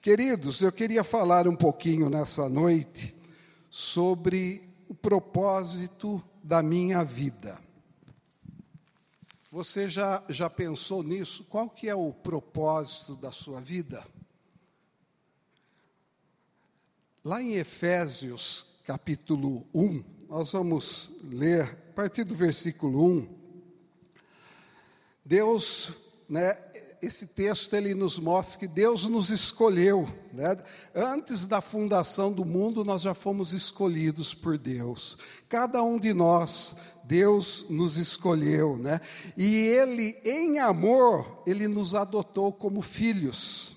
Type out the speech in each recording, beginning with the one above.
Queridos, eu queria falar um pouquinho nessa noite sobre o propósito da minha vida. Você já, já pensou nisso? Qual que é o propósito da sua vida? Lá em Efésios, capítulo 1, nós vamos ler a partir do versículo 1. Deus, né, esse texto ele nos mostra que Deus nos escolheu, né? Antes da fundação do mundo nós já fomos escolhidos por Deus. Cada um de nós, Deus nos escolheu, né? E ele em amor, ele nos adotou como filhos.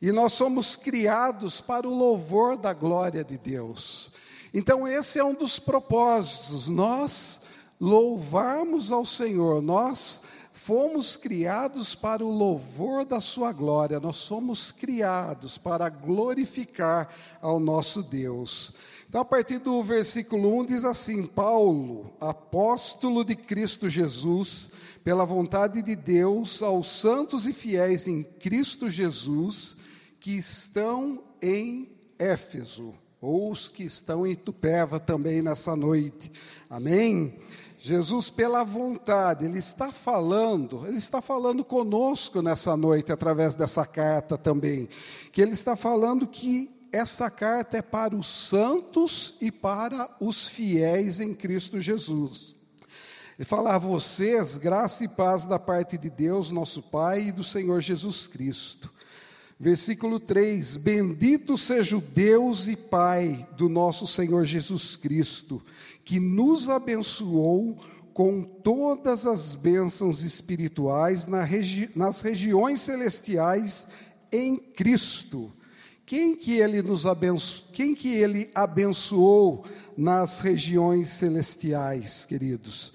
E nós somos criados para o louvor da glória de Deus. Então esse é um dos propósitos, nós louvarmos ao Senhor, nós fomos criados para o louvor da Sua glória, nós somos criados para glorificar ao nosso Deus. Então, a partir do versículo 1 diz assim: Paulo, apóstolo de Cristo Jesus, pela vontade de Deus, aos santos e fiéis em Cristo Jesus, que estão em Éfeso, ou os que estão em Tupéva também nessa noite. Amém? Jesus, pela vontade, Ele está falando, Ele está falando conosco nessa noite, através dessa carta também, que Ele está falando que essa carta é para os santos e para os fiéis em Cristo Jesus. Ele fala a vocês, graça e paz da parte de Deus, nosso Pai, e do Senhor Jesus Cristo. Versículo 3: Bendito seja o Deus e Pai do nosso Senhor Jesus Cristo que nos abençoou com todas as bênçãos espirituais nas regiões celestiais em Cristo. Quem que ele nos abençoou? Quem que ele abençoou nas regiões celestiais, queridos?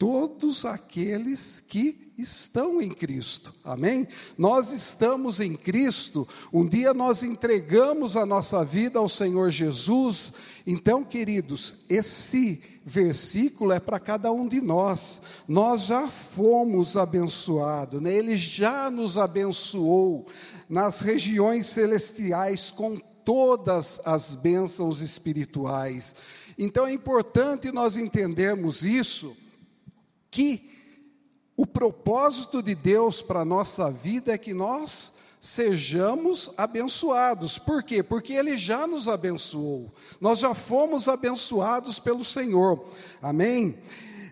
Todos aqueles que estão em Cristo. Amém? Nós estamos em Cristo. Um dia nós entregamos a nossa vida ao Senhor Jesus. Então, queridos, esse versículo é para cada um de nós. Nós já fomos abençoados, né? Ele já nos abençoou nas regiões celestiais com todas as bênçãos espirituais. Então é importante nós entendermos isso que o propósito de Deus para a nossa vida é que nós sejamos abençoados. Por quê? Porque Ele já nos abençoou. Nós já fomos abençoados pelo Senhor. Amém?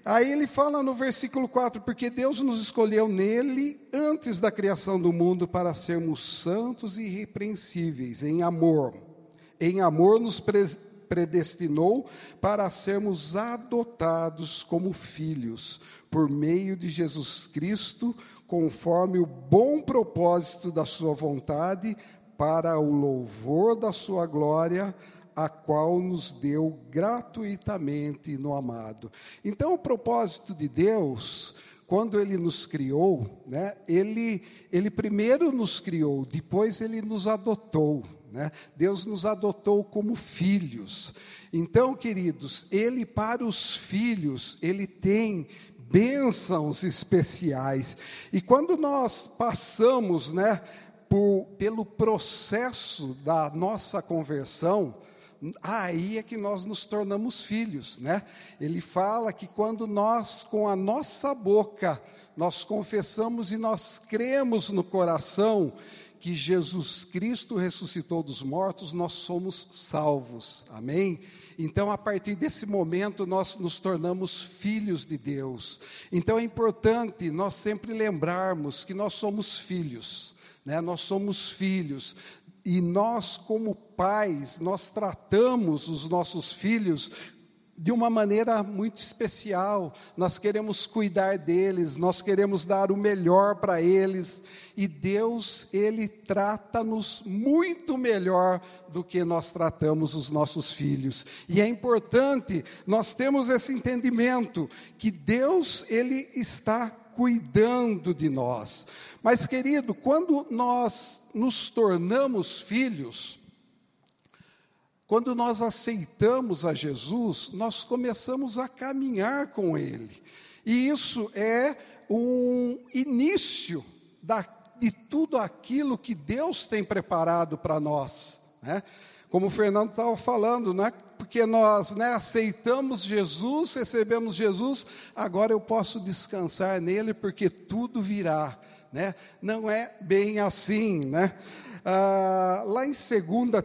Aí ele fala no versículo 4: Porque Deus nos escolheu nele antes da criação do mundo para sermos santos e irrepreensíveis em amor. Em amor nos predestinou para sermos adotados como filhos por meio de Jesus Cristo, conforme o bom propósito da Sua vontade, para o louvor da Sua glória, a qual nos deu gratuitamente no amado. Então, o propósito de Deus, quando Ele nos criou, né, ele, ele primeiro nos criou, depois Ele nos adotou. Né? Deus nos adotou como filhos. Então, queridos, Ele para os filhos, Ele tem bênçãos especiais. E quando nós passamos, né, por, pelo processo da nossa conversão, aí é que nós nos tornamos filhos, né? Ele fala que quando nós, com a nossa boca, nós confessamos e nós cremos no coração que Jesus Cristo ressuscitou dos mortos, nós somos salvos. Amém? Então, a partir desse momento, nós nos tornamos filhos de Deus. Então, é importante nós sempre lembrarmos que nós somos filhos, né? Nós somos filhos. E nós, como pais, nós tratamos os nossos filhos de uma maneira muito especial. Nós queremos cuidar deles, nós queremos dar o melhor para eles, e Deus, ele trata-nos muito melhor do que nós tratamos os nossos filhos. E é importante nós temos esse entendimento que Deus, ele está cuidando de nós. Mas querido, quando nós nos tornamos filhos, quando nós aceitamos a Jesus, nós começamos a caminhar com Ele. E isso é um início da, de tudo aquilo que Deus tem preparado para nós. Né? Como o Fernando estava falando, né? porque nós né, aceitamos Jesus, recebemos Jesus, agora eu posso descansar nele, porque tudo virá. Né? Não é bem assim. Né? Ah, lá em 2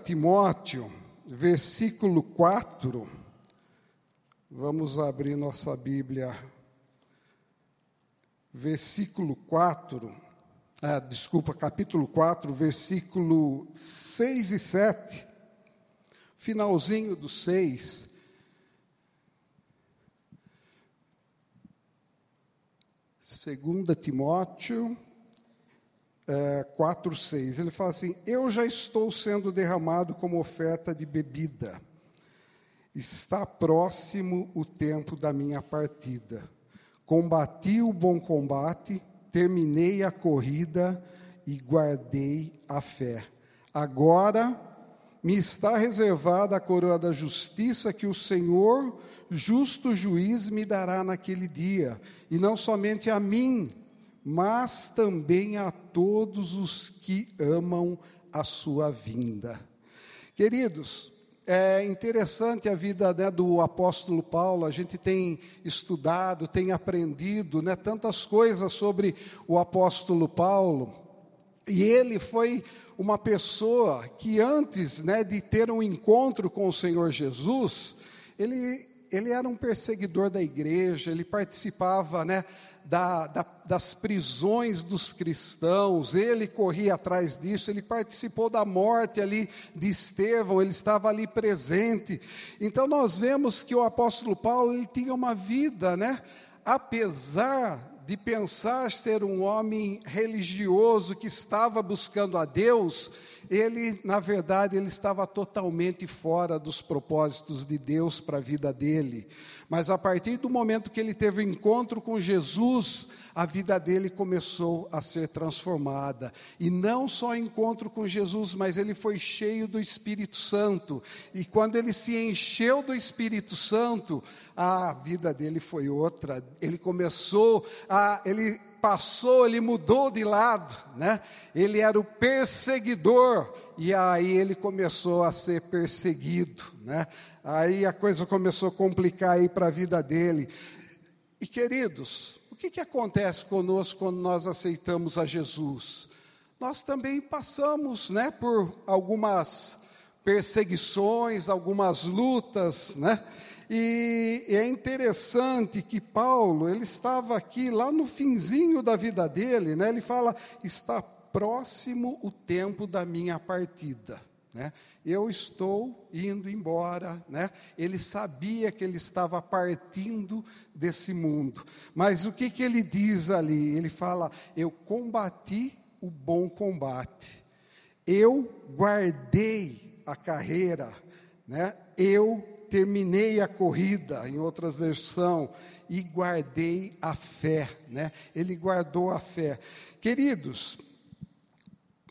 Timóteo, versículo 4, vamos abrir nossa Bíblia, versículo 4, ah, desculpa, capítulo 4, versículo 6 e 7 finalzinho do 6. Segunda Timóteo é, 4, 6. Ele fala assim: Eu já estou sendo derramado como oferta de bebida. Está próximo o tempo da minha partida. Combati o bom combate, terminei a corrida e guardei a fé. Agora me está reservada a coroa da justiça que o Senhor, justo juiz, me dará naquele dia, e não somente a mim, mas também a todos os que amam a sua vinda. Queridos, é interessante a vida né, do apóstolo Paulo, a gente tem estudado, tem aprendido né, tantas coisas sobre o apóstolo Paulo, e ele foi uma pessoa que antes né, de ter um encontro com o Senhor Jesus, ele, ele era um perseguidor da igreja, ele participava né, da, da, das prisões dos cristãos, ele corria atrás disso, ele participou da morte ali de Estevão, ele estava ali presente. Então nós vemos que o apóstolo Paulo ele tinha uma vida, né, apesar de pensar ser um homem religioso que estava buscando a Deus, ele, na verdade, ele estava totalmente fora dos propósitos de Deus para a vida dele. Mas a partir do momento que ele teve o um encontro com Jesus, a vida dele começou a ser transformada. E não só encontro com Jesus, mas ele foi cheio do Espírito Santo. E quando ele se encheu do Espírito Santo, a vida dele foi outra. Ele começou a ele passou, ele mudou de lado, né? Ele era o perseguidor e aí ele começou a ser perseguido, né? Aí a coisa começou a complicar aí para a vida dele. E queridos, o que, que acontece conosco quando nós aceitamos a Jesus? Nós também passamos, né, por algumas perseguições, algumas lutas, né? E é interessante que Paulo, ele estava aqui lá no finzinho da vida dele, né? Ele fala: "Está próximo o tempo da minha partida", né? Eu estou indo embora, né? Ele sabia que ele estava partindo desse mundo. Mas o que que ele diz ali? Ele fala: "Eu combati o bom combate. Eu guardei a carreira, né? Eu terminei a corrida, em outras versões, e guardei a fé, né? Ele guardou a fé. Queridos,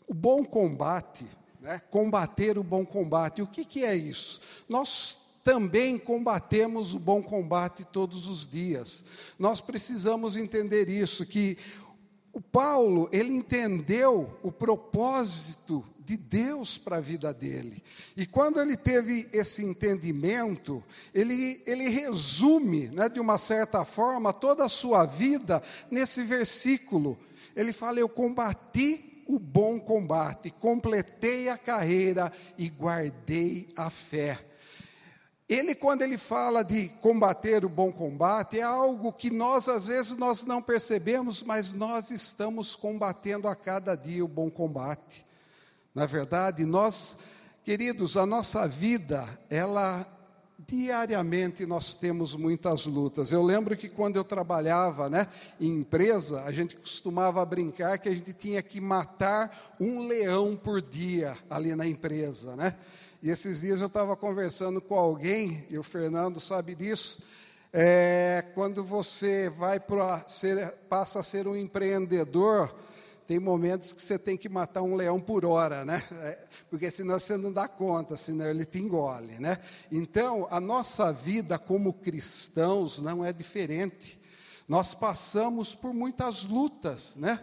o bom combate, né? Combater o bom combate. O que, que é isso? Nós também combatemos o bom combate todos os dias. Nós precisamos entender isso que o Paulo, ele entendeu o propósito de Deus para a vida dele. E quando ele teve esse entendimento, ele, ele resume, né, de uma certa forma, toda a sua vida nesse versículo. Ele fala: Eu combati o bom combate, completei a carreira e guardei a fé. Ele, quando ele fala de combater o bom combate, é algo que nós, às vezes, nós não percebemos, mas nós estamos combatendo a cada dia o bom combate. Na verdade, nós, queridos, a nossa vida, ela diariamente nós temos muitas lutas. Eu lembro que quando eu trabalhava, né, em empresa, a gente costumava brincar que a gente tinha que matar um leão por dia ali na empresa, né? E esses dias eu estava conversando com alguém, e o Fernando sabe disso, é, quando você vai para passa a ser um empreendedor, tem momentos que você tem que matar um leão por hora, né? É, porque senão você não dá conta, senão ele te engole, né? Então, a nossa vida como cristãos não é diferente. Nós passamos por muitas lutas, né?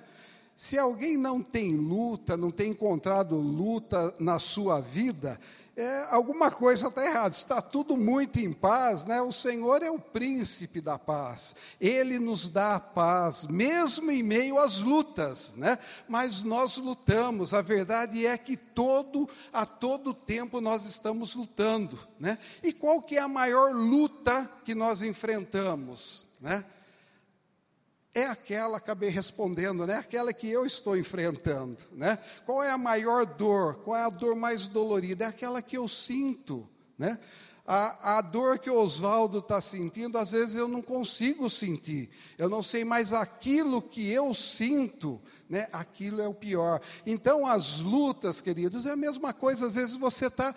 Se alguém não tem luta, não tem encontrado luta na sua vida, é, alguma coisa está errada, está tudo muito em paz, né? O Senhor é o príncipe da paz, Ele nos dá a paz, mesmo em meio às lutas, né? Mas nós lutamos, a verdade é que todo, a todo tempo nós estamos lutando, né? E qual que é a maior luta que nós enfrentamos, né? É aquela, acabei respondendo, né? Aquela que eu estou enfrentando, né? Qual é a maior dor? Qual é a dor mais dolorida? É aquela que eu sinto, né? A, a dor que o Oswaldo está sentindo, às vezes eu não consigo sentir. Eu não sei mais aquilo que eu sinto, né? Aquilo é o pior. Então, as lutas, queridos, é a mesma coisa. Às vezes você está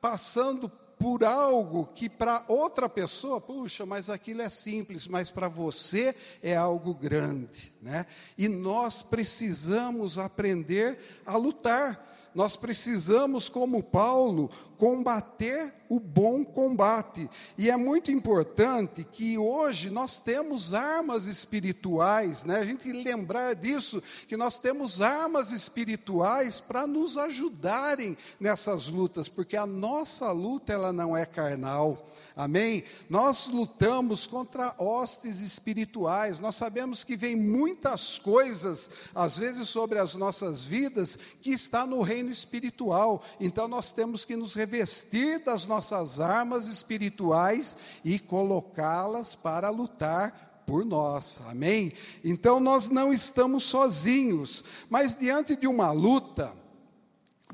passando por algo que para outra pessoa, puxa, mas aquilo é simples, mas para você é algo grande, né? E nós precisamos aprender a lutar. Nós precisamos, como Paulo, combater o bom combate. E é muito importante que hoje nós temos armas espirituais, né? A gente lembrar disso, que nós temos armas espirituais para nos ajudarem nessas lutas, porque a nossa luta ela não é carnal. Amém? Nós lutamos contra hostes espirituais. Nós sabemos que vem muitas coisas, às vezes sobre as nossas vidas, que está no reino espiritual. Então nós temos que nos revestir das nossas armas espirituais e colocá-las para lutar por nós, amém? Então nós não estamos sozinhos, mas diante de uma luta,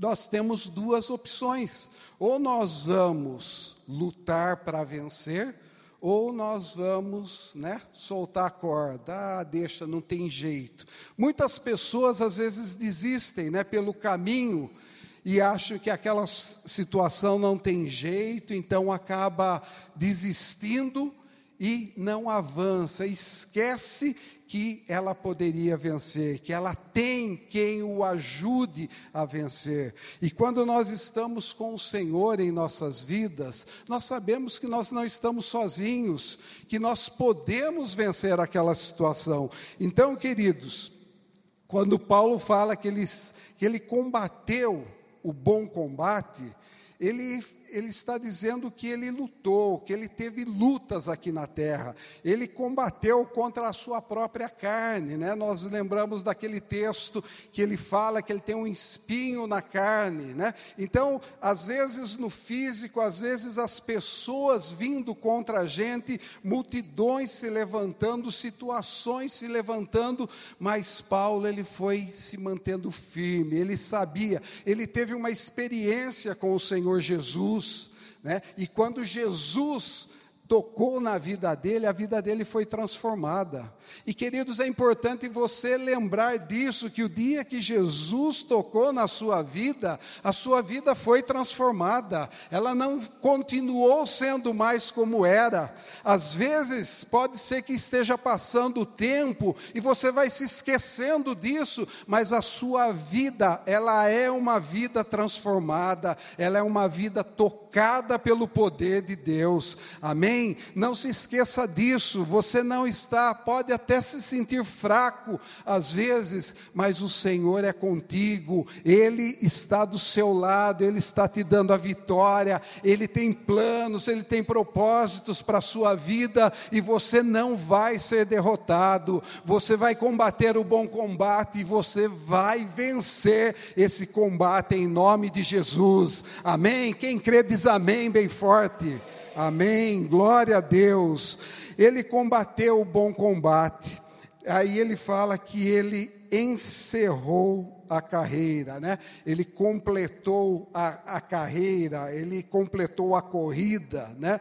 nós temos duas opções: ou nós vamos lutar para vencer, ou nós vamos, né, soltar a corda, ah, deixa, não tem jeito. Muitas pessoas às vezes desistem, né, pelo caminho e acham que aquela situação não tem jeito, então acaba desistindo e não avança, esquece que ela poderia vencer, que ela tem quem o ajude a vencer. E quando nós estamos com o Senhor em nossas vidas, nós sabemos que nós não estamos sozinhos, que nós podemos vencer aquela situação. Então, queridos, quando Paulo fala que ele, que ele combateu o bom combate, ele ele está dizendo que ele lutou, que ele teve lutas aqui na terra. Ele combateu contra a sua própria carne, né? Nós lembramos daquele texto que ele fala que ele tem um espinho na carne, né? Então, às vezes no físico, às vezes as pessoas vindo contra a gente, multidões se levantando, situações se levantando, mas Paulo ele foi se mantendo firme. Ele sabia, ele teve uma experiência com o Senhor Jesus Jesus. Né? E quando Jesus tocou na vida dele, a vida dele foi transformada. E queridos, é importante você lembrar disso, que o dia que Jesus tocou na sua vida, a sua vida foi transformada. Ela não continuou sendo mais como era. Às vezes pode ser que esteja passando o tempo e você vai se esquecendo disso, mas a sua vida, ela é uma vida transformada, ela é uma vida tocada pelo poder de Deus. Amém? Não se esqueça disso. Você não está, pode até se sentir fraco às vezes, mas o Senhor é contigo, Ele está do seu lado, Ele está te dando a vitória, Ele tem planos, Ele tem propósitos para a sua vida e você não vai ser derrotado, você vai combater o bom combate e você vai vencer esse combate em nome de Jesus. Amém? Quem crê diz amém bem forte. Amém. Glória a Deus ele combateu o bom combate. Aí ele fala que ele encerrou a carreira, né? Ele completou a, a carreira, ele completou a corrida, né?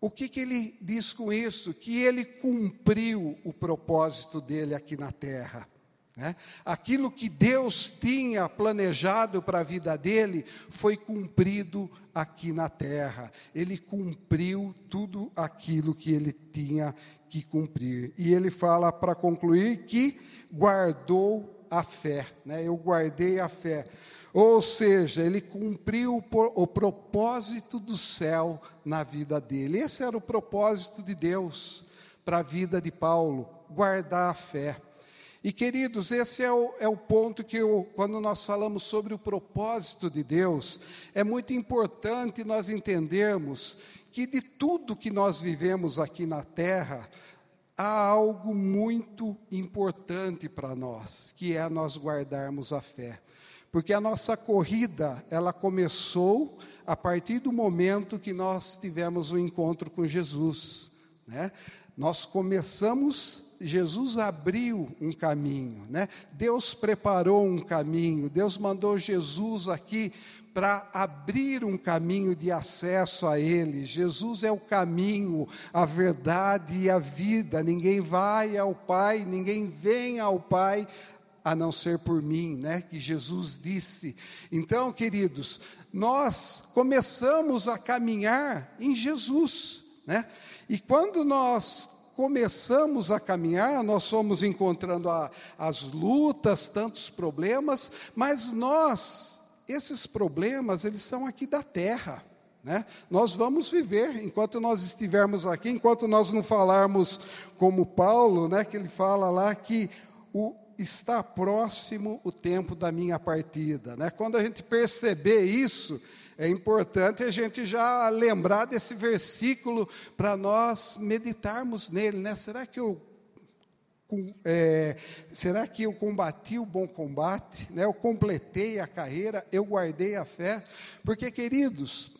O que, que ele diz com isso? Que ele cumpriu o propósito dele aqui na terra. Né? Aquilo que Deus tinha planejado para a vida dele foi cumprido aqui na terra. Ele cumpriu tudo aquilo que ele tinha que cumprir. E ele fala para concluir que guardou a fé. Né? Eu guardei a fé. Ou seja, ele cumpriu o propósito do céu na vida dele. Esse era o propósito de Deus para a vida de Paulo, guardar a fé. E queridos, esse é o, é o ponto que, eu, quando nós falamos sobre o propósito de Deus, é muito importante nós entendermos que de tudo que nós vivemos aqui na terra, há algo muito importante para nós, que é nós guardarmos a fé. Porque a nossa corrida, ela começou a partir do momento que nós tivemos o um encontro com Jesus, né? Nós começamos, Jesus abriu um caminho, né? Deus preparou um caminho, Deus mandou Jesus aqui para abrir um caminho de acesso a Ele. Jesus é o caminho, a verdade e a vida. Ninguém vai ao Pai, ninguém vem ao Pai a não ser por mim, né? Que Jesus disse. Então, queridos, nós começamos a caminhar em Jesus, né? E quando nós começamos a caminhar, nós fomos encontrando a, as lutas, tantos problemas, mas nós, esses problemas, eles são aqui da terra. Né? Nós vamos viver enquanto nós estivermos aqui, enquanto nós não falarmos como Paulo, né, que ele fala lá que o, está próximo o tempo da minha partida. Né? Quando a gente perceber isso, é importante a gente já lembrar desse versículo para nós meditarmos nele, né? Será que eu é, será que eu combati o bom combate? Né? Eu completei a carreira, eu guardei a fé? Porque, queridos,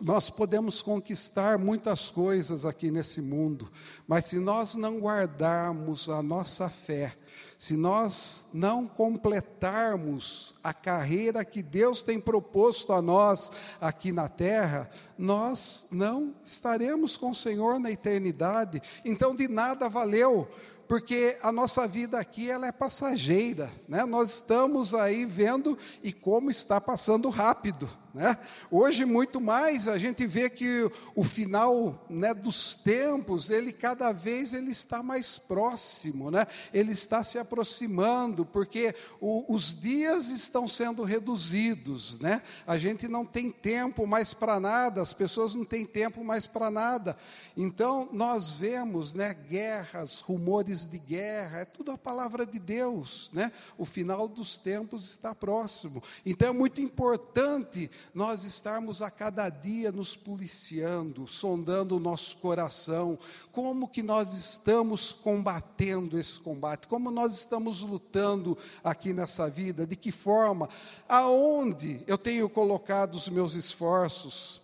nós podemos conquistar muitas coisas aqui nesse mundo, mas se nós não guardarmos a nossa fé, se nós não completarmos a carreira que Deus tem proposto a nós aqui na terra, nós não estaremos com o Senhor na eternidade. Então, de nada valeu porque a nossa vida aqui ela é passageira, né? Nós estamos aí vendo e como está passando rápido. Né? Hoje, muito mais, a gente vê que o final né, dos tempos, ele cada vez ele está mais próximo, né? ele está se aproximando, porque o, os dias estão sendo reduzidos, né? a gente não tem tempo mais para nada, as pessoas não têm tempo mais para nada. Então, nós vemos né, guerras, rumores de guerra, é tudo a palavra de Deus. Né? O final dos tempos está próximo. Então, é muito importante nós estarmos a cada dia nos policiando, sondando o nosso coração, como que nós estamos combatendo esse combate, como nós estamos lutando aqui nessa vida, de que forma, aonde eu tenho colocado os meus esforços,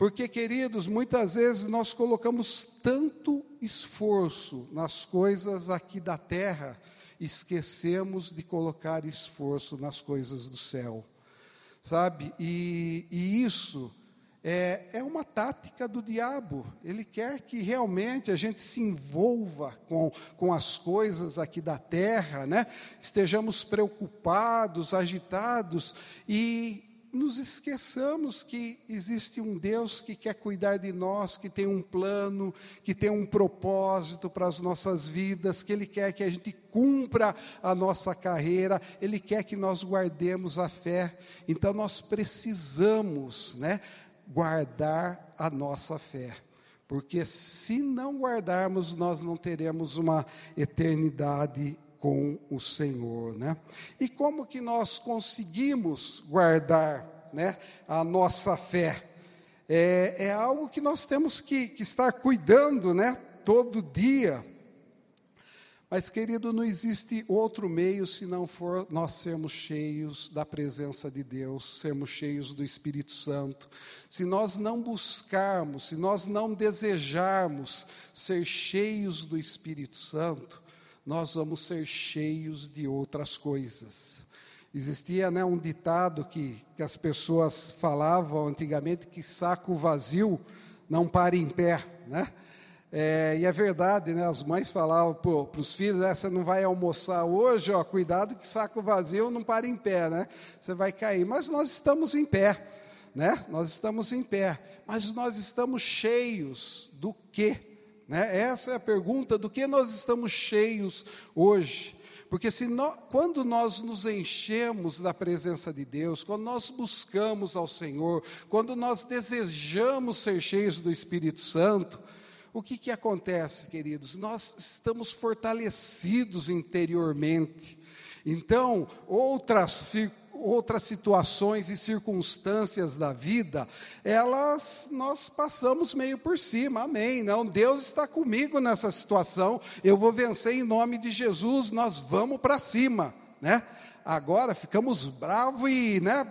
porque, queridos, muitas vezes nós colocamos tanto esforço nas coisas aqui da terra, esquecemos de colocar esforço nas coisas do céu sabe? E, e isso é, é uma tática do diabo. Ele quer que realmente a gente se envolva com, com as coisas aqui da terra, né? estejamos preocupados, agitados e nos esqueçamos que existe um Deus que quer cuidar de nós, que tem um plano, que tem um propósito para as nossas vidas, que Ele quer que a gente cumpra a nossa carreira, Ele quer que nós guardemos a fé. Então nós precisamos, né, guardar a nossa fé. Porque se não guardarmos, nós não teremos uma eternidade com o Senhor, né? E como que nós conseguimos guardar, né, a nossa fé? É, é algo que nós temos que, que estar cuidando, né, todo dia. Mas, querido, não existe outro meio se não for nós sermos cheios da presença de Deus, sermos cheios do Espírito Santo. Se nós não buscarmos, se nós não desejarmos ser cheios do Espírito Santo, nós vamos ser cheios de outras coisas. Existia né, um ditado que, que as pessoas falavam antigamente que saco vazio não para em pé, né? É, e é verdade, né? As mães falavam para os filhos: né, você não vai almoçar hoje, ó, cuidado que saco vazio não para em pé, né? Você vai cair. Mas nós estamos em pé, né? Nós estamos em pé, mas nós estamos cheios do quê? Né? Essa é a pergunta do que nós estamos cheios hoje. Porque se nós, quando nós nos enchemos da presença de Deus, quando nós buscamos ao Senhor, quando nós desejamos ser cheios do Espírito Santo, o que, que acontece, queridos? Nós estamos fortalecidos interiormente. Então, outras, outras situações e circunstâncias da vida, elas nós passamos meio por cima, amém. Não, Deus está comigo nessa situação, eu vou vencer em nome de Jesus, nós vamos para cima, né? Agora ficamos bravos e, né,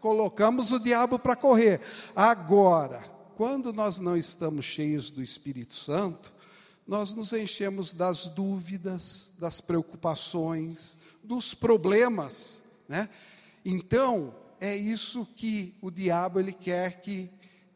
colocamos o diabo para correr. Agora, quando nós não estamos cheios do Espírito Santo, nós nos enchemos das dúvidas, das preocupações, dos problemas, né? Então, é isso que o diabo ele quer que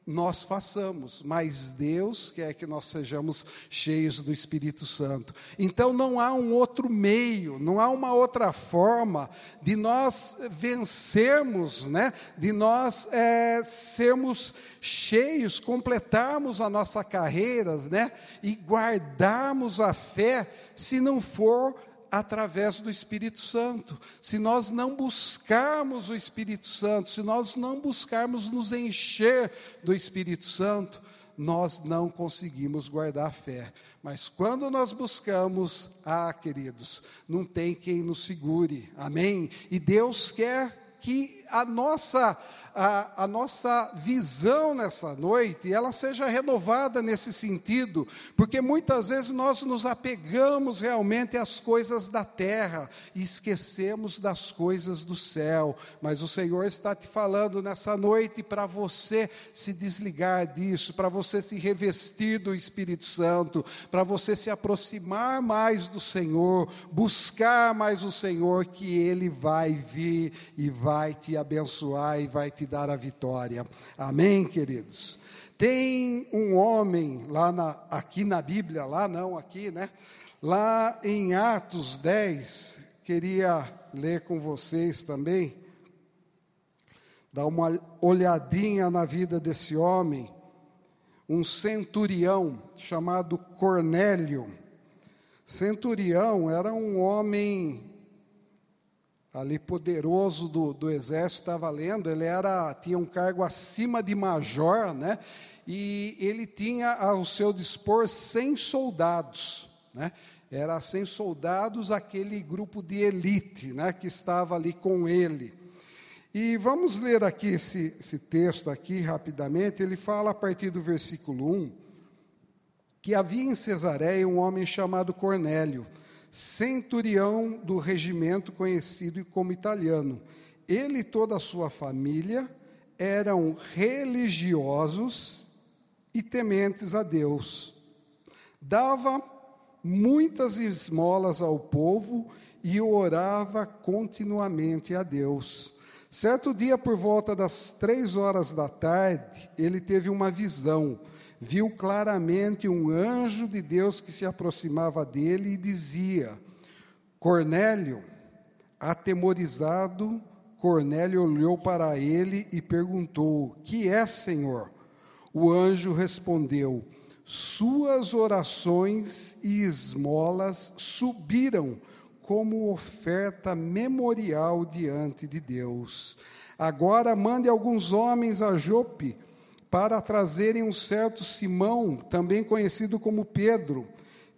nós façamos, mas Deus quer que nós sejamos cheios do Espírito Santo. Então não há um outro meio, não há uma outra forma de nós vencermos, né? De nós é, sermos cheios, completarmos a nossa carreira, né? E guardarmos a fé, se não for através do Espírito Santo. Se nós não buscarmos o Espírito Santo, se nós não buscarmos nos encher do Espírito Santo, nós não conseguimos guardar a fé. Mas quando nós buscamos, ah, queridos, não tem quem nos segure. Amém? E Deus quer que a nossa, a, a, nossa visão nessa noite, ela seja renovada nesse sentido, porque muitas vezes nós nos apegamos realmente às coisas da terra e esquecemos das coisas do céu, mas o Senhor está te falando nessa noite para você se desligar disso, para você se revestir do Espírito Santo, para você se aproximar mais do Senhor, buscar mais o Senhor, que Ele vai vir e vai vai te abençoar e vai te dar a vitória. Amém, queridos? Tem um homem lá na, aqui na Bíblia, lá não, aqui, né? Lá em Atos 10, queria ler com vocês também, dar uma olhadinha na vida desse homem, um centurião chamado Cornélio. Centurião era um homem ali poderoso do, do exército estava lendo, ele era tinha um cargo acima de major, né? E ele tinha ao seu dispor 100 soldados, né? Era 100 soldados aquele grupo de elite, né, que estava ali com ele. E vamos ler aqui esse, esse texto aqui rapidamente, ele fala a partir do versículo 1, que havia em Cesareia um homem chamado Cornélio, centurião do regimento conhecido como italiano. Ele e toda a sua família eram religiosos e tementes a Deus. Dava muitas esmolas ao povo e orava continuamente a Deus. Certo dia, por volta das três horas da tarde, ele teve uma visão viu claramente um anjo de Deus que se aproximava dele e dizia: Cornélio, atemorizado, Cornélio olhou para ele e perguntou: Que é, Senhor? O anjo respondeu: Suas orações e esmolas subiram como oferta memorial diante de Deus. Agora mande alguns homens a Jope para trazerem um certo Simão, também conhecido como Pedro,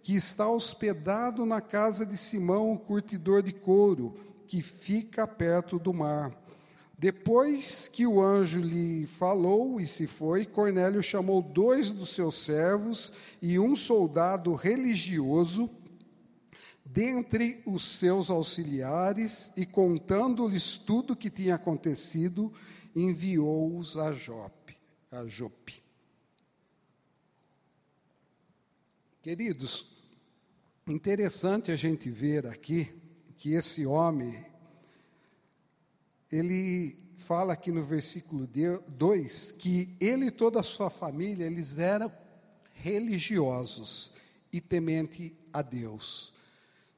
que está hospedado na casa de Simão, o curtidor de couro, que fica perto do mar. Depois que o anjo lhe falou e se foi, Cornélio chamou dois dos seus servos e um soldado religioso dentre os seus auxiliares e contando-lhes tudo o que tinha acontecido, enviou-os a Jope a Jope. Queridos, interessante a gente ver aqui que esse homem, ele fala aqui no versículo 2 que ele e toda a sua família, eles eram religiosos e temente a Deus.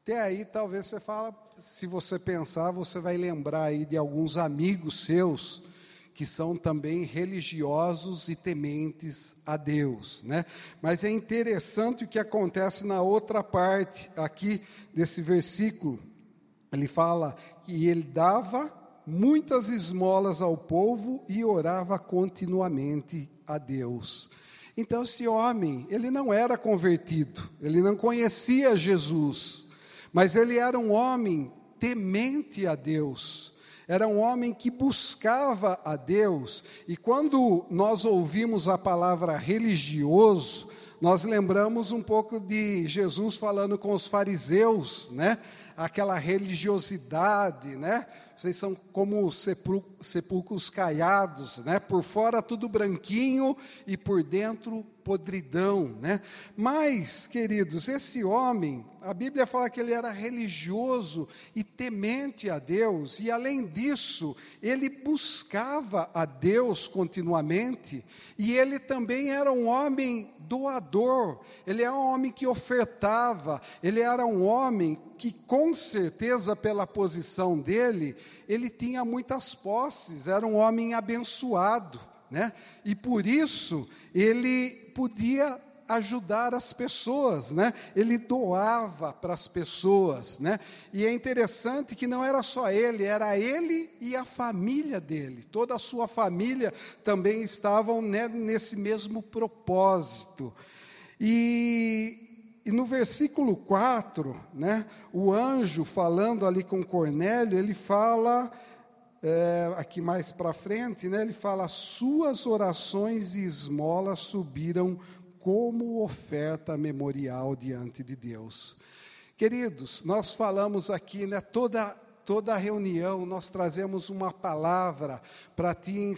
Até aí, talvez você fala, se você pensar, você vai lembrar aí de alguns amigos seus que são também religiosos e tementes a Deus, né? Mas é interessante o que acontece na outra parte aqui desse versículo. Ele fala que ele dava muitas esmolas ao povo e orava continuamente a Deus. Então, esse homem, ele não era convertido, ele não conhecia Jesus, mas ele era um homem temente a Deus, era um homem que buscava a Deus, e quando nós ouvimos a palavra religioso, nós lembramos um pouco de Jesus falando com os fariseus, né? Aquela religiosidade, né? Vocês são como sepulcros caiados, né? Por fora tudo branquinho e por dentro podridão, né? Mas, queridos, esse homem, a Bíblia fala que ele era religioso e temente a Deus, e além disso, ele buscava a Deus continuamente, e ele também era um homem doador, ele era um homem que ofertava, ele era um homem que, com certeza, pela posição dele, ele tinha muitas posses, era um homem abençoado, né? E por isso ele podia ajudar as pessoas, né? Ele doava para as pessoas, né? E é interessante que não era só ele, era ele e a família dele. Toda a sua família também estavam né, nesse mesmo propósito. E, e no versículo 4, né, o anjo falando ali com Cornélio, ele fala é, aqui mais para frente, né, ele fala: Suas orações e esmolas subiram como oferta memorial diante de Deus. Queridos, nós falamos aqui, né, toda, toda reunião, nós trazemos uma palavra para te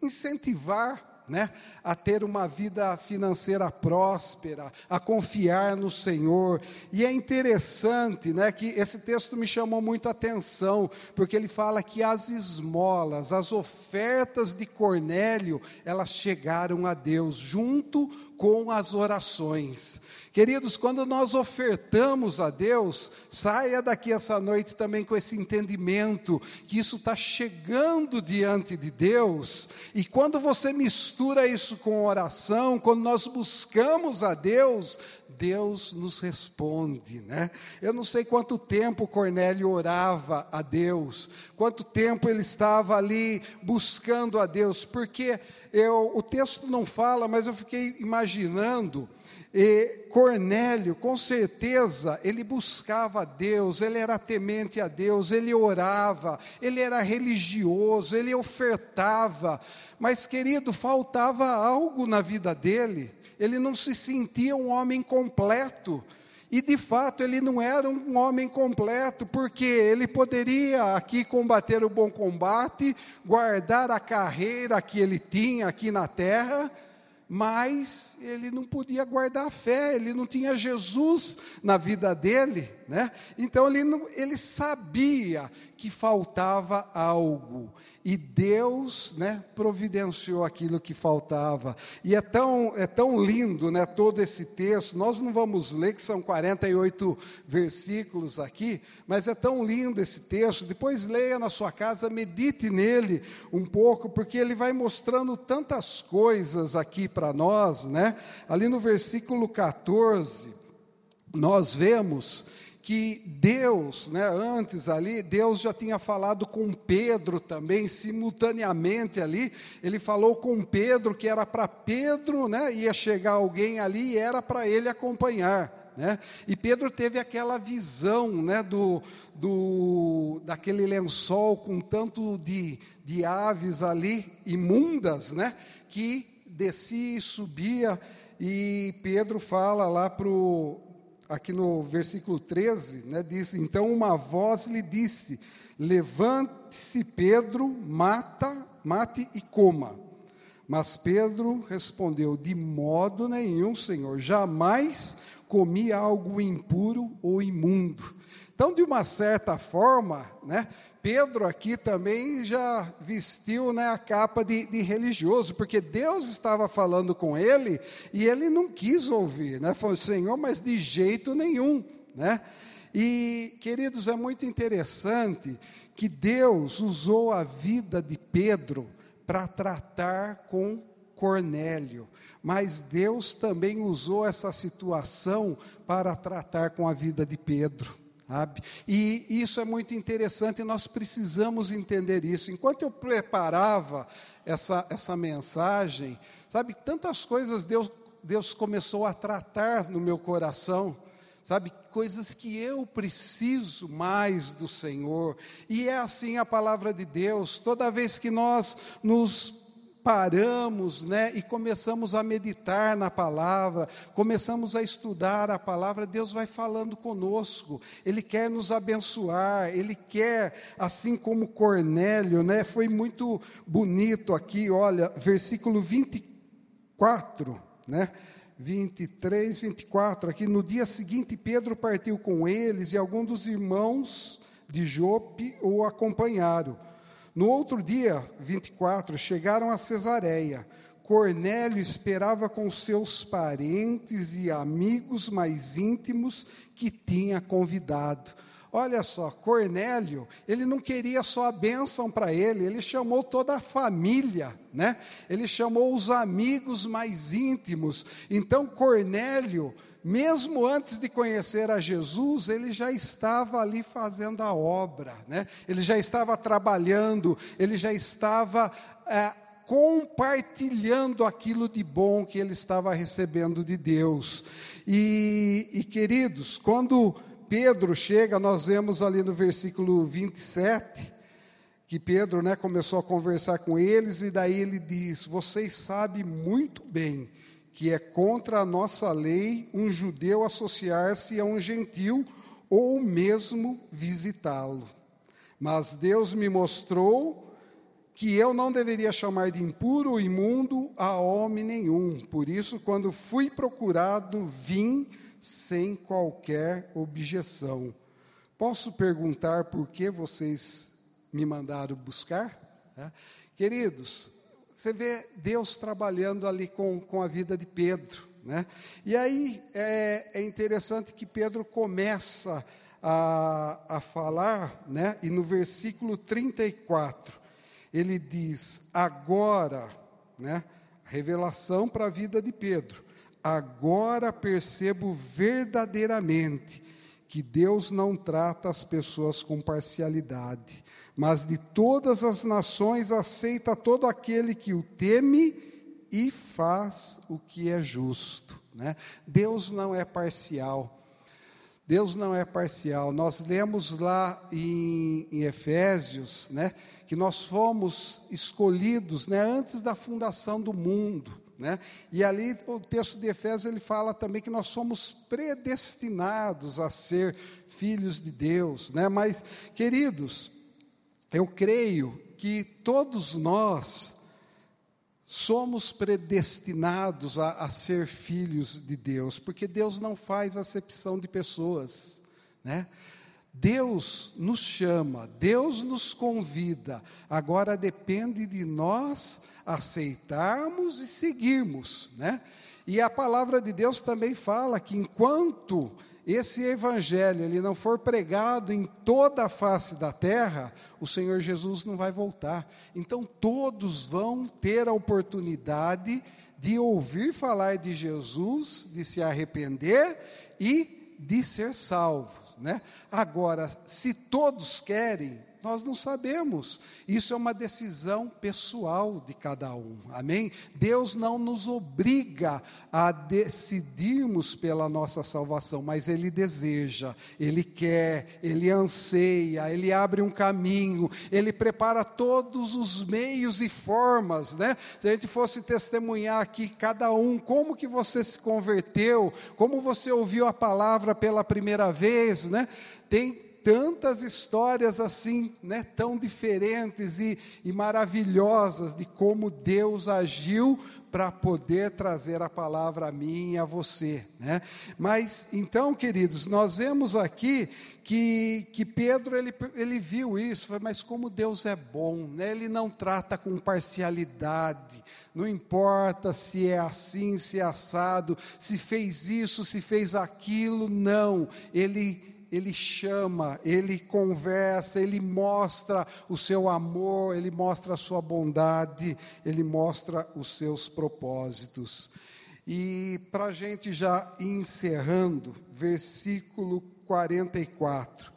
incentivar né, a ter uma vida financeira próspera, a confiar no Senhor. E é interessante, né, que esse texto me chamou muito a atenção, porque ele fala que as esmolas, as ofertas de Cornélio, elas chegaram a Deus junto com as orações. Queridos, quando nós ofertamos a Deus, saia daqui essa noite também com esse entendimento que isso está chegando diante de Deus, e quando você mistura isso com oração, quando nós buscamos a Deus, Deus nos responde, né? Eu não sei quanto tempo Cornélio orava a Deus, quanto tempo ele estava ali buscando a Deus, porque eu, o texto não fala, mas eu fiquei imaginando e Cornélio, com certeza, ele buscava Deus, ele era temente a Deus, ele orava, ele era religioso, ele ofertava, mas querido, faltava algo na vida dele, ele não se sentia um homem completo. E de fato ele não era um homem completo, porque ele poderia aqui combater o bom combate, guardar a carreira que ele tinha aqui na terra, mas ele não podia guardar a fé, ele não tinha Jesus na vida dele, né? Então ele, não, ele sabia que faltava algo, e Deus, né, providenciou aquilo que faltava. E é tão, é tão lindo, né, todo esse texto. Nós não vamos ler que são 48 versículos aqui, mas é tão lindo esse texto. Depois leia na sua casa, medite nele um pouco, porque ele vai mostrando tantas coisas aqui para nós, né? Ali no versículo 14, nós vemos que Deus, né, antes ali, Deus já tinha falado com Pedro também, simultaneamente ali, ele falou com Pedro que era para Pedro, né, ia chegar alguém ali e era para ele acompanhar. Né? E Pedro teve aquela visão né, do, do, daquele lençol com tanto de, de aves ali, imundas, né, que descia e subia, e Pedro fala lá para o aqui no versículo 13, né, diz: Então uma voz lhe disse: Levante-se, Pedro, mata, mate e coma. Mas Pedro respondeu: De modo nenhum, Senhor, jamais comi algo impuro ou imundo. Então, de uma certa forma, né, Pedro aqui também já vestiu né, a capa de, de, religioso, porque Deus estava falando com ele e ele não quis ouvir, né? Falou, Senhor, mas de jeito nenhum, né? E, queridos, é muito interessante que Deus usou a vida de Pedro para tratar com Cornélio, mas Deus também usou essa situação para tratar com a vida de Pedro. E isso é muito interessante, nós precisamos entender isso. Enquanto eu preparava essa, essa mensagem, sabe, tantas coisas Deus, Deus começou a tratar no meu coração, sabe, coisas que eu preciso mais do Senhor. E é assim a palavra de Deus, toda vez que nós nos paramos, né, e começamos a meditar na palavra, começamos a estudar a palavra, Deus vai falando conosco. Ele quer nos abençoar, ele quer, assim como Cornélio, né, foi muito bonito aqui, olha, versículo 24, né? 23, 24, aqui no dia seguinte Pedro partiu com eles e alguns dos irmãos de Jope o acompanharam. No outro dia, 24, chegaram a Cesareia. Cornélio esperava com seus parentes e amigos mais íntimos que tinha convidado. Olha só, Cornélio, ele não queria só a bênção para ele, ele chamou toda a família, né? Ele chamou os amigos mais íntimos. Então, Cornélio mesmo antes de conhecer a Jesus, ele já estava ali fazendo a obra, né? ele já estava trabalhando, ele já estava é, compartilhando aquilo de bom que ele estava recebendo de Deus. E, e queridos, quando Pedro chega, nós vemos ali no versículo 27, que Pedro né, começou a conversar com eles, e daí ele diz: Vocês sabem muito bem que é contra a nossa lei um judeu associar-se a um gentil ou mesmo visitá-lo. Mas Deus me mostrou que eu não deveria chamar de impuro ou imundo a homem nenhum. Por isso, quando fui procurado, vim sem qualquer objeção. Posso perguntar por que vocês me mandaram buscar? Queridos, você vê Deus trabalhando ali com, com a vida de Pedro. Né? E aí é, é interessante que Pedro começa a, a falar, né? e no versículo 34, ele diz: Agora, né? revelação para a vida de Pedro, agora percebo verdadeiramente que Deus não trata as pessoas com parcialidade mas de todas as nações aceita todo aquele que o teme e faz o que é justo. Né? Deus não é parcial. Deus não é parcial. Nós lemos lá em, em Efésios, né, que nós fomos escolhidos, né, antes da fundação do mundo, né? E ali o texto de Efésios ele fala também que nós somos predestinados a ser filhos de Deus, né? Mas queridos, eu creio que todos nós somos predestinados a, a, ser filhos de Deus, porque Deus não faz acepção de pessoas, né? Deus nos chama, Deus nos convida, agora depende de nós aceitarmos e seguirmos, né? E a palavra de Deus também fala que enquanto esse evangelho ele não for pregado em toda a face da terra, o Senhor Jesus não vai voltar. Então todos vão ter a oportunidade de ouvir falar de Jesus, de se arrepender e de ser salvos, né? Agora, se todos querem, nós não sabemos. Isso é uma decisão pessoal de cada um. Amém? Deus não nos obriga a decidirmos pela nossa salvação, mas Ele deseja, Ele quer, Ele anseia, Ele abre um caminho, Ele prepara todos os meios e formas, né? Se a gente fosse testemunhar aqui cada um, como que você se converteu, como você ouviu a palavra pela primeira vez, né? Tem tantas histórias assim, né, tão diferentes e, e maravilhosas de como Deus agiu para poder trazer a palavra a mim e a você, né? Mas então, queridos, nós vemos aqui que, que Pedro ele, ele viu isso, mas como Deus é bom, né? Ele não trata com parcialidade, não importa se é assim, se é assado, se fez isso, se fez aquilo, não. Ele ele chama, ele conversa, ele mostra o seu amor, ele mostra a sua bondade, ele mostra os seus propósitos. E para a gente já encerrando, versículo 44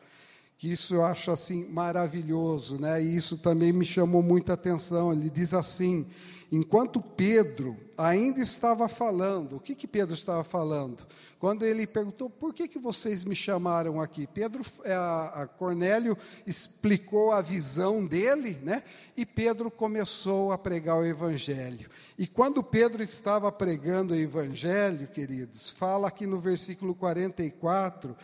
que isso eu acho assim maravilhoso, né? E isso também me chamou muita atenção. Ele diz assim: enquanto Pedro ainda estava falando, o que que Pedro estava falando? Quando ele perguntou: por que que vocês me chamaram aqui? Pedro, é, a, a Cornélio explicou a visão dele, né? E Pedro começou a pregar o evangelho. E quando Pedro estava pregando o evangelho, queridos, fala aqui no versículo 44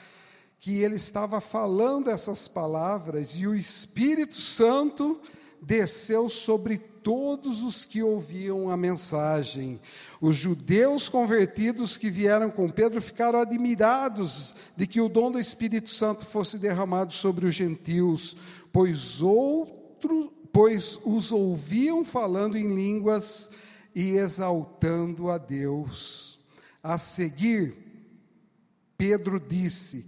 que ele estava falando essas palavras e o Espírito Santo desceu sobre todos os que ouviam a mensagem. Os judeus convertidos que vieram com Pedro ficaram admirados de que o dom do Espírito Santo fosse derramado sobre os gentios, pois outro, pois os ouviam falando em línguas e exaltando a Deus. A seguir, Pedro disse: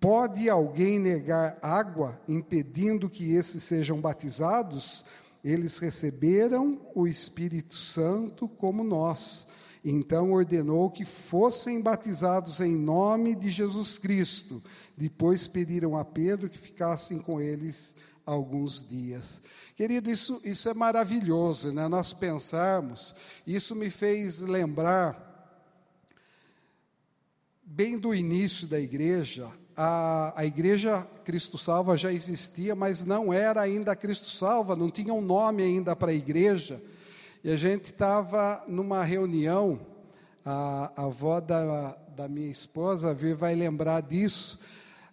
Pode alguém negar água, impedindo que esses sejam batizados? Eles receberam o Espírito Santo como nós. Então ordenou que fossem batizados em nome de Jesus Cristo. Depois pediram a Pedro que ficassem com eles alguns dias. Querido, isso, isso é maravilhoso, né? Nós pensarmos, isso me fez lembrar bem do início da igreja, a, a igreja Cristo Salva já existia, mas não era ainda Cristo Salva, não tinha um nome ainda para a igreja. E a gente estava numa reunião, a, a avó da, da minha esposa, Vir, vai lembrar disso.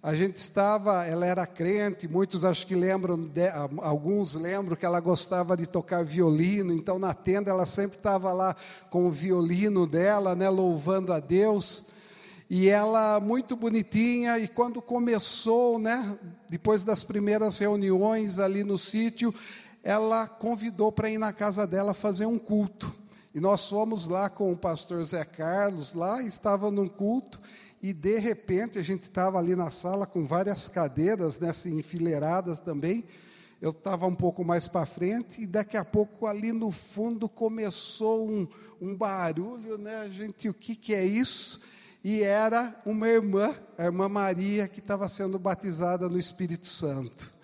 A gente estava, ela era crente, muitos acho que lembram, de, alguns lembram que ela gostava de tocar violino, então na tenda ela sempre estava lá com o violino dela, né, louvando a Deus e ela muito bonitinha, e quando começou, né, depois das primeiras reuniões ali no sítio, ela convidou para ir na casa dela fazer um culto. E nós fomos lá com o pastor Zé Carlos, lá estava num culto, e de repente a gente estava ali na sala com várias cadeiras, né, assim, enfileiradas também. Eu estava um pouco mais para frente, e daqui a pouco ali no fundo começou um, um barulho, né? Gente, o que, que é isso? E era uma irmã, a irmã Maria, que estava sendo batizada no Espírito Santo.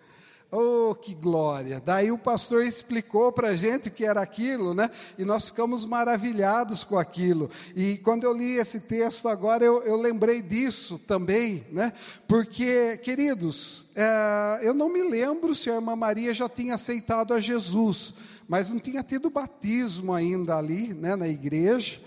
Oh, que glória! Daí o pastor explicou para a gente o que era aquilo, né? E nós ficamos maravilhados com aquilo. E quando eu li esse texto agora, eu, eu lembrei disso também, né? Porque, queridos, é, eu não me lembro se a irmã Maria já tinha aceitado a Jesus, mas não tinha tido batismo ainda ali, né, na igreja.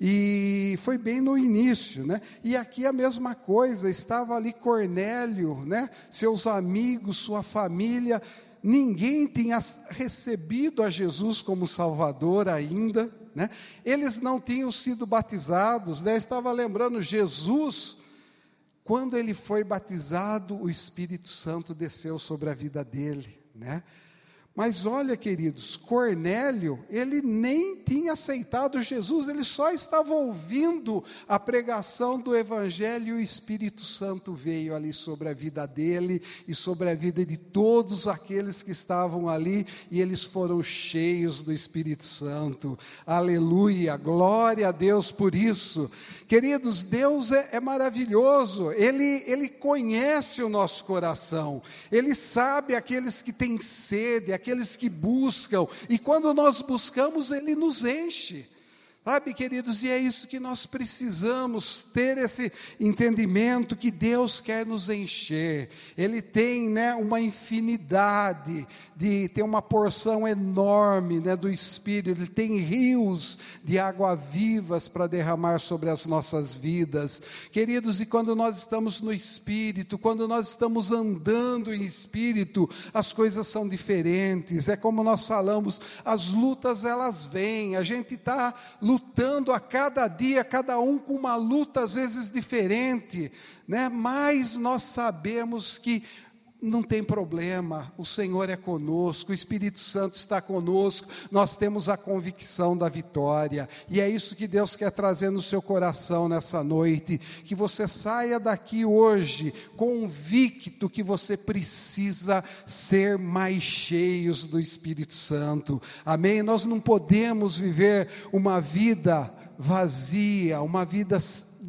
E foi bem no início, né? E aqui a mesma coisa, estava ali Cornélio, né? Seus amigos, sua família, ninguém tinha recebido a Jesus como Salvador ainda, né? Eles não tinham sido batizados, né? Estava lembrando Jesus, quando ele foi batizado, o Espírito Santo desceu sobre a vida dele, né? Mas olha, queridos, Cornélio, ele nem tinha aceitado Jesus, ele só estava ouvindo a pregação do Evangelho e o Espírito Santo veio ali sobre a vida dele e sobre a vida de todos aqueles que estavam ali e eles foram cheios do Espírito Santo. Aleluia, glória a Deus por isso. Queridos, Deus é, é maravilhoso, ele, ele conhece o nosso coração, ele sabe aqueles que têm sede, aqueles que buscam, e quando nós buscamos, Ele nos enche. Sabe, queridos, e é isso que nós precisamos ter esse entendimento que Deus quer nos encher. Ele tem, né, uma infinidade de tem uma porção enorme, né, do espírito. Ele tem rios de água vivas para derramar sobre as nossas vidas. Queridos, e quando nós estamos no espírito, quando nós estamos andando em espírito, as coisas são diferentes. É como nós falamos, as lutas elas vêm. A gente está lutando a cada dia, cada um com uma luta às vezes diferente, né? Mas nós sabemos que não tem problema, o Senhor é conosco, o Espírito Santo está conosco, nós temos a convicção da vitória, e é isso que Deus quer trazer no seu coração nessa noite, que você saia daqui hoje convicto que você precisa ser mais cheios do Espírito Santo, amém? Nós não podemos viver uma vida vazia, uma vida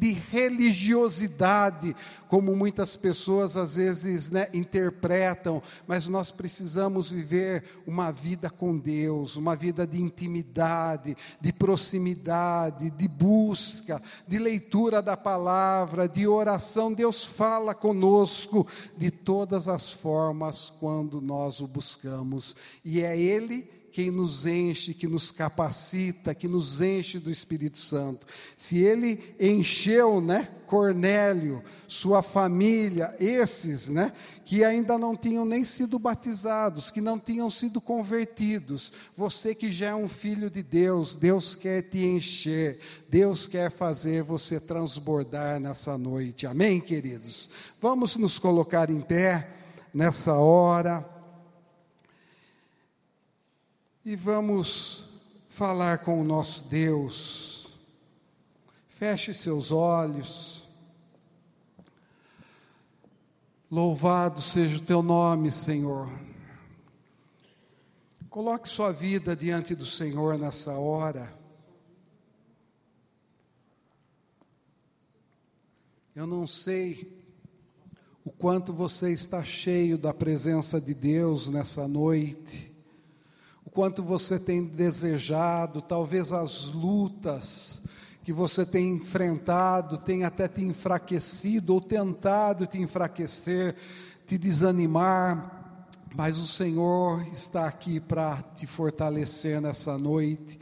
de religiosidade, como muitas pessoas às vezes né, interpretam, mas nós precisamos viver uma vida com Deus, uma vida de intimidade, de proximidade, de busca, de leitura da palavra, de oração. Deus fala conosco de todas as formas quando nós o buscamos, e é Ele quem nos enche, que nos capacita, que nos enche do Espírito Santo. Se ele encheu, né, Cornélio, sua família, esses, né, que ainda não tinham nem sido batizados, que não tinham sido convertidos, você que já é um filho de Deus, Deus quer te encher, Deus quer fazer você transbordar nessa noite. Amém, queridos. Vamos nos colocar em pé nessa hora e vamos falar com o nosso Deus. Feche seus olhos. Louvado seja o teu nome, Senhor. Coloque sua vida diante do Senhor nessa hora. Eu não sei o quanto você está cheio da presença de Deus nessa noite quanto você tem desejado, talvez as lutas que você tem enfrentado, tem até te enfraquecido ou tentado te enfraquecer, te desanimar, mas o Senhor está aqui para te fortalecer nessa noite.